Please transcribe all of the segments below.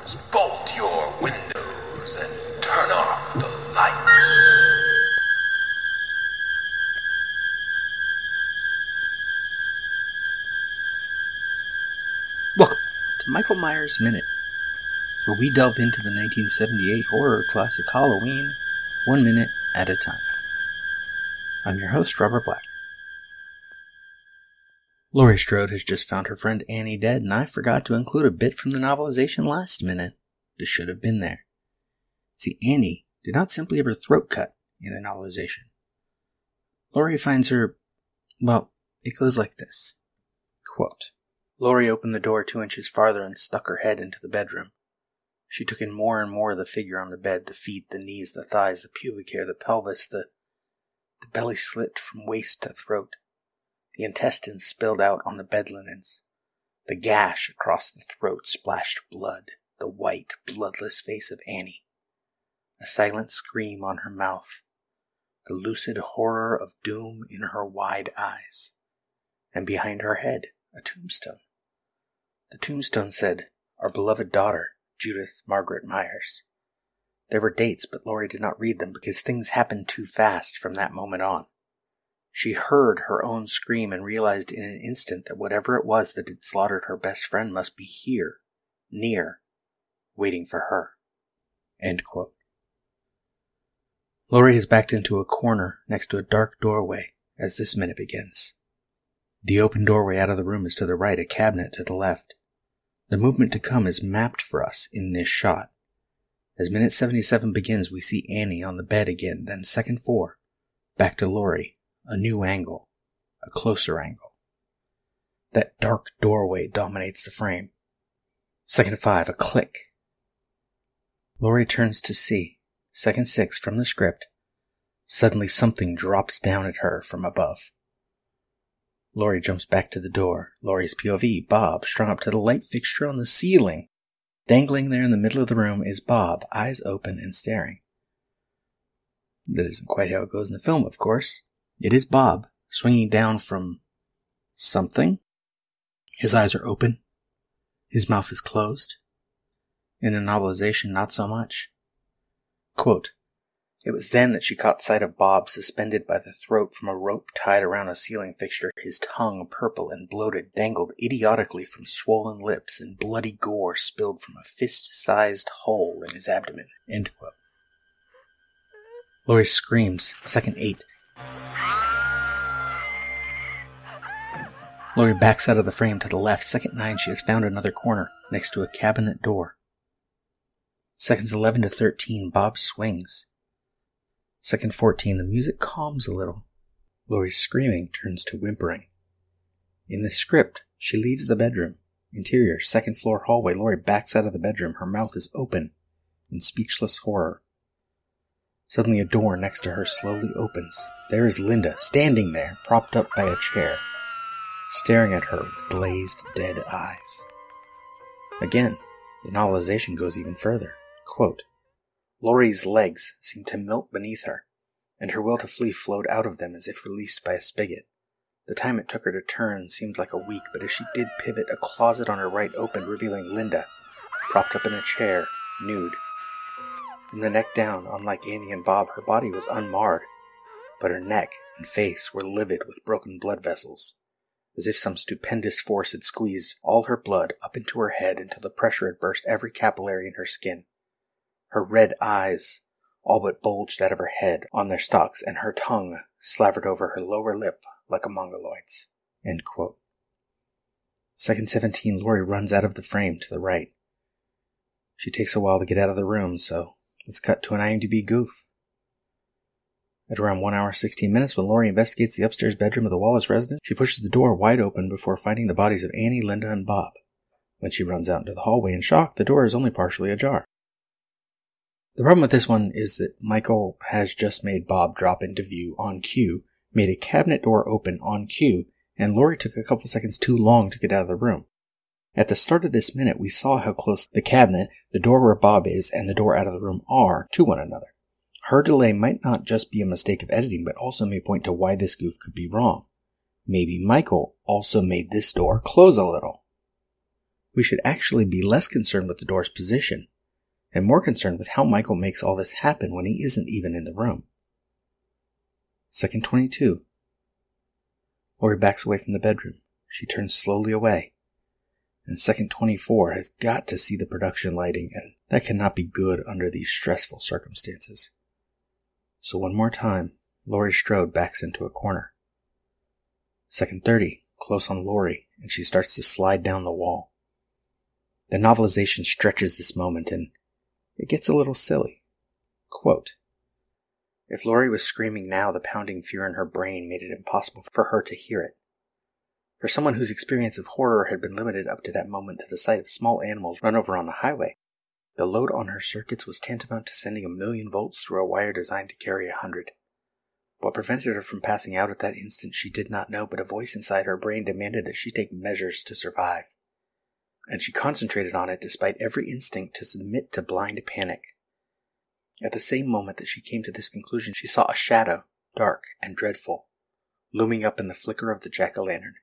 doors, bolt your windows, and turn off the lights. Welcome to Michael Myers Minute, where we delve into the 1978 horror classic Halloween one minute at a time. I'm your host, Robert Black. Laurie Strode has just found her friend Annie dead, and I forgot to include a bit from the novelization last minute. This should have been there. See, Annie did not simply have her throat cut in the novelization. Laurie finds her, well, it goes like this. Quote, Laurie opened the door two inches farther and stuck her head into the bedroom. She took in more and more of the figure on the bed the feet, the knees, the thighs, the pubic hair, the pelvis, the, the belly slit from waist to throat. The intestines spilled out on the bed linens. The gash across the throat splashed blood, the white, bloodless face of Annie. A silent scream on her mouth. The lucid horror of doom in her wide eyes. And behind her head, a tombstone. The tombstone said, Our beloved daughter, Judith Margaret Myers. There were dates, but Laurie did not read them because things happened too fast from that moment on. She heard her own scream and realized in an instant that whatever it was that had slaughtered her best friend must be here, near, waiting for her. Laurie is backed into a corner next to a dark doorway as this minute begins. The open doorway out of the room is to the right, a cabinet to the left. The movement to come is mapped for us in this shot. As minute 77 begins, we see Annie on the bed again, then second four, back to Laurie, a new angle, a closer angle. That dark doorway dominates the frame. Second five, a click. Laurie turns to see, second six from the script. Suddenly something drops down at her from above. Laurie jumps back to the door. Laurie's POV, Bob, strung up to the light fixture on the ceiling. Dangling there in the middle of the room is Bob, eyes open and staring. That isn't quite how it goes in the film, of course. It is Bob, swinging down from something. His eyes are open. His mouth is closed. In the novelization, not so much. Quote, it was then that she caught sight of Bob suspended by the throat from a rope tied around a ceiling fixture. His tongue, purple and bloated, dangled idiotically from swollen lips, and bloody gore spilled from a fist-sized hole in his abdomen. End. Laurie screams. Second eight. Laurie backs out of the frame to the left. Second nine, she has found another corner next to a cabinet door. Seconds 11 to 13, Bob swings. Second 14, the music calms a little. Laurie's screaming turns to whimpering. In the script, she leaves the bedroom. Interior, second floor hallway. Laurie backs out of the bedroom. Her mouth is open in speechless horror. Suddenly, a door next to her slowly opens. There is Linda, standing there, propped up by a chair, staring at her with glazed, dead eyes. Again, the novelization goes even further. Quote, Laurie's legs seemed to melt beneath her, and her will to flee flowed out of them as if released by a spigot. The time it took her to turn seemed like a week, but as she did pivot, a closet on her right opened, revealing Linda, propped up in a chair, nude. From the neck down, unlike Annie and Bob, her body was unmarred, but her neck and face were livid with broken blood vessels, as if some stupendous force had squeezed all her blood up into her head until the pressure had burst every capillary in her skin. Her red eyes all but bulged out of her head on their stalks, and her tongue slavered over her lower lip like a mongoloid's. Second 17, Laurie runs out of the frame to the right. She takes a while to get out of the room, so let's cut to an IMDb goof. At around 1 hour 16 minutes, when Laurie investigates the upstairs bedroom of the Wallace residence, she pushes the door wide open before finding the bodies of Annie, Linda, and Bob. When she runs out into the hallway in shock, the door is only partially ajar. The problem with this one is that Michael has just made Bob drop into view on cue, made a cabinet door open on cue, and Laurie took a couple seconds too long to get out of the room. At the start of this minute, we saw how close the cabinet, the door where Bob is, and the door out of the room are to one another. Her delay might not just be a mistake of editing, but also may point to why this goof could be wrong. Maybe Michael also made this door close a little. we should actually be less concerned with the door's position and more concerned with how Michael makes all this happen when he isn't even in the room. Second 22. Laurie backs away from the bedroom. She turns slowly away. And second 24 has got to see the production lighting, and that cannot be good under these stressful circumstances. So one more time, Laurie Strode backs into a corner. Second 30, close on Laurie, and she starts to slide down the wall. The novelization stretches this moment and it gets a little silly. Quote, if Laurie was screaming now, the pounding fear in her brain made it impossible for her to hear it. For someone whose experience of horror had been limited up to that moment to the sight of small animals run over on the highway, the load on her circuits was tantamount to sending a million volts through a wire designed to carry a hundred. What prevented her from passing out at that instant she did not know, but a voice inside her brain demanded that she take measures to survive. And she concentrated on it despite every instinct to submit to blind panic. At the same moment that she came to this conclusion, she saw a shadow, dark and dreadful, looming up in the flicker of the jack o' lantern.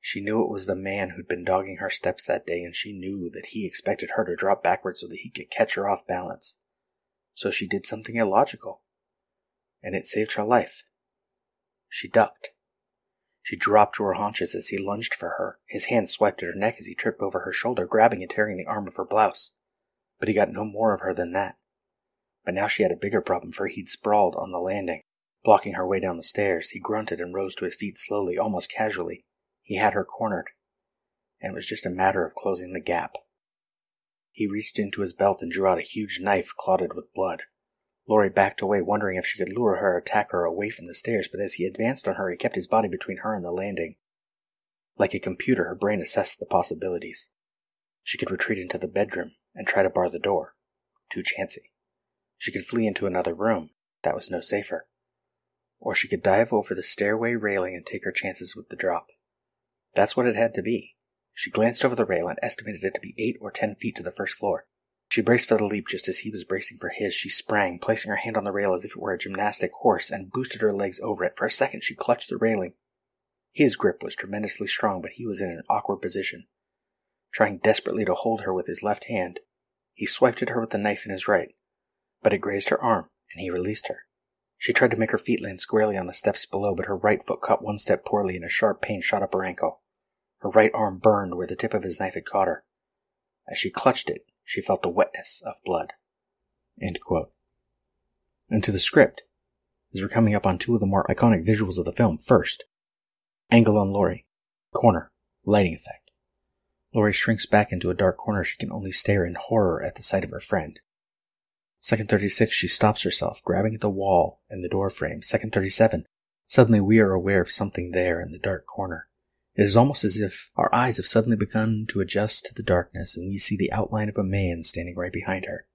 She knew it was the man who'd been dogging her steps that day, and she knew that he expected her to drop backward so that he could catch her off balance. So she did something illogical, and it saved her life. She ducked. She dropped to her haunches as he lunged for her. His hand swiped at her neck as he tripped over her shoulder, grabbing and tearing the arm of her blouse. But he got no more of her than that. But now she had a bigger problem, for he'd sprawled on the landing. Blocking her way down the stairs, he grunted and rose to his feet slowly, almost casually. He had her cornered, and it was just a matter of closing the gap. He reached into his belt and drew out a huge knife clotted with blood. Laurie backed away, wondering if she could lure her attacker away from the stairs, but as he advanced on her, he kept his body between her and the landing. Like a computer, her brain assessed the possibilities. She could retreat into the bedroom and try to bar the door. Too chancy. She could flee into another room. That was no safer. Or she could dive over the stairway railing and take her chances with the drop. That's what it had to be. She glanced over the rail and estimated it to be eight or ten feet to the first floor. She braced for the leap just as he was bracing for his. She sprang, placing her hand on the rail as if it were a gymnastic horse, and boosted her legs over it. For a second, she clutched the railing. His grip was tremendously strong, but he was in an awkward position. Trying desperately to hold her with his left hand, he swiped at her with the knife in his right but it grazed her arm, and he released her. She tried to make her feet land squarely on the steps below, but her right foot caught one step poorly, and a sharp pain shot up her ankle. Her right arm burned where the tip of his knife had caught her. As she clutched it, she felt the wetness of blood. And to the script, as we're coming up on two of the more iconic visuals of the film. First, angle on Laurie, corner, lighting effect. Laurie shrinks back into a dark corner. She can only stare in horror at the sight of her friend. Second 36, she stops herself, grabbing at the wall and the door frame. Second 37, suddenly we are aware of something there in the dark corner. It is almost as if our eyes have suddenly begun to adjust to the darkness and we see the outline of a man standing right behind her.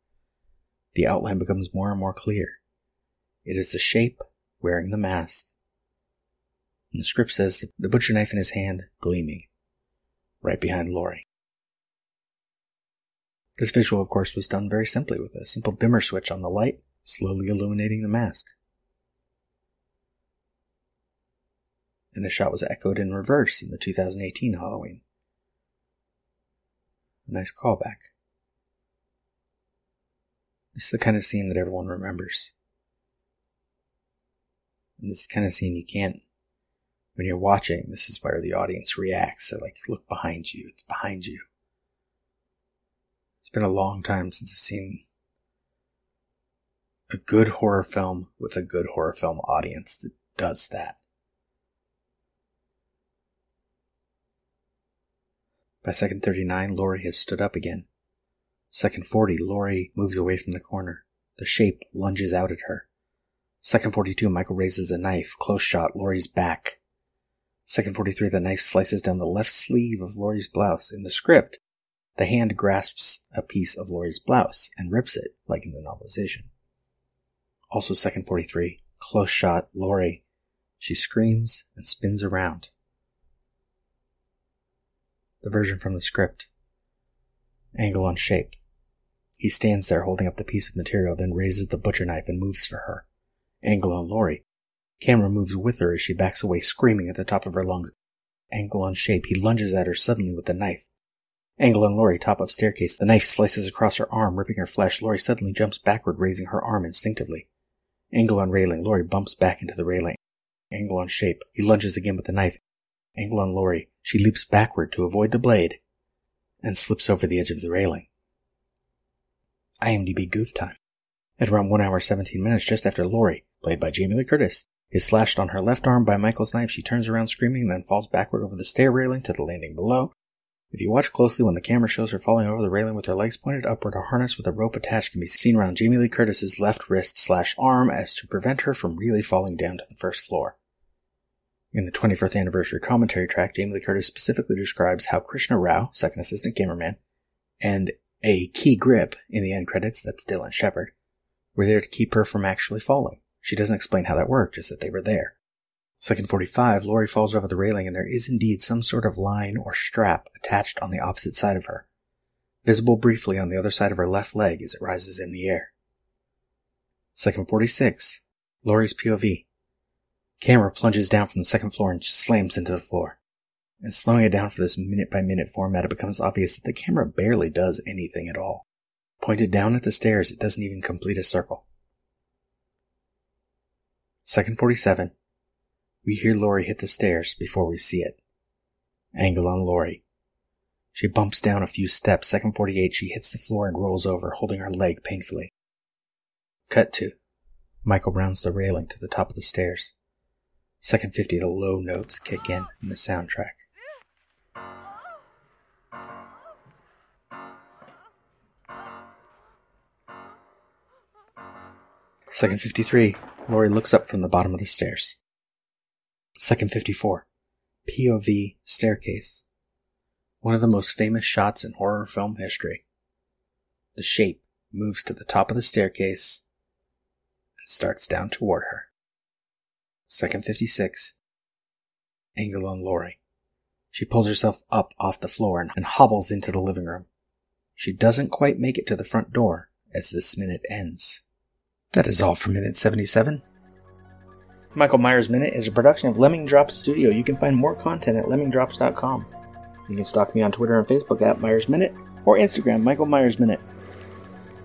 The outline becomes more and more clear. It is the shape wearing the mask. And the script says the butcher knife in his hand gleaming right behind Laurie. This visual, of course, was done very simply with a simple dimmer switch on the light, slowly illuminating the mask. And the shot was echoed in reverse in the 2018 Halloween. A nice callback. This is the kind of scene that everyone remembers. And this is the kind of scene you can't, when you're watching, this is where the audience reacts. They're like, look behind you, it's behind you. It's been a long time since I've seen a good horror film with a good horror film audience that does that. By second 39, Laurie has stood up again. Second 40, Laurie moves away from the corner. The shape lunges out at her. Second 42, Michael raises the knife. Close shot, Laurie's back. Second 43, the knife slices down the left sleeve of Laurie's blouse. In the script, the hand grasps a piece of Laurie's blouse and rips it, like in the novelization. Also, second 43, close shot, Laurie. She screams and spins around. The version from the script. Angle on shape. He stands there holding up the piece of material, then raises the butcher knife and moves for her. Angle on Laurie. Camera moves with her as she backs away, screaming at the top of her lungs. Angle on shape. He lunges at her suddenly with the knife. Angle on Laurie top of staircase. The knife slices across her arm, ripping her flesh. Laurie suddenly jumps backward, raising her arm instinctively. Angle on railing. Laurie bumps back into the railing. Angle on shape. He lunges again with the knife. Angle on Laurie. She leaps backward to avoid the blade and slips over the edge of the railing. IMDb goof time. At around 1 hour 17 minutes just after Laurie, played by Jamie Lee Curtis, is slashed on her left arm by Michael's knife, she turns around screaming and then falls backward over the stair railing to the landing below. If you watch closely when the camera shows her falling over the railing with her legs pointed upward, a harness with a rope attached can be seen around Jamie Lee Curtis's left wrist slash arm as to prevent her from really falling down to the first floor. In the 21st anniversary commentary track, Jamie Lee Curtis specifically describes how Krishna Rao, second assistant cameraman, and a key grip in the end credits, that's Dylan Shepard, were there to keep her from actually falling. She doesn't explain how that worked, just that they were there. Second 45, Laurie falls over the railing and there is indeed some sort of line or strap attached on the opposite side of her, visible briefly on the other side of her left leg as it rises in the air. Second 46, Laurie's POV. Camera plunges down from the second floor and slams into the floor. And slowing it down for this minute by minute format, it becomes obvious that the camera barely does anything at all. Pointed down at the stairs, it doesn't even complete a circle. Second 47, we hear Laurie hit the stairs before we see it. Angle on Laurie. She bumps down a few steps. Second 48, she hits the floor and rolls over, holding her leg painfully. Cut to. Michael rounds the railing to the top of the stairs. Second 50, the low notes kick in in the soundtrack. Second 53, Laurie looks up from the bottom of the stairs. Second 54. POV Staircase. One of the most famous shots in horror film history. The shape moves to the top of the staircase and starts down toward her. Second 56. Angle on Laurie. She pulls herself up off the floor and hobbles into the living room. She doesn't quite make it to the front door as this minute ends. That is all for minute 77. Michael Myers Minute is a production of Lemming Drops Studio. You can find more content at lemmingdrops.com. You can stalk me on Twitter and Facebook at Myers Minute or Instagram Michael Myers Minute.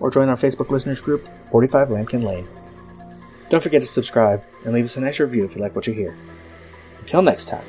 Or join our Facebook listeners group, 45 Lampkin Lane. Don't forget to subscribe and leave us a nice review if you like what you hear. Until next time.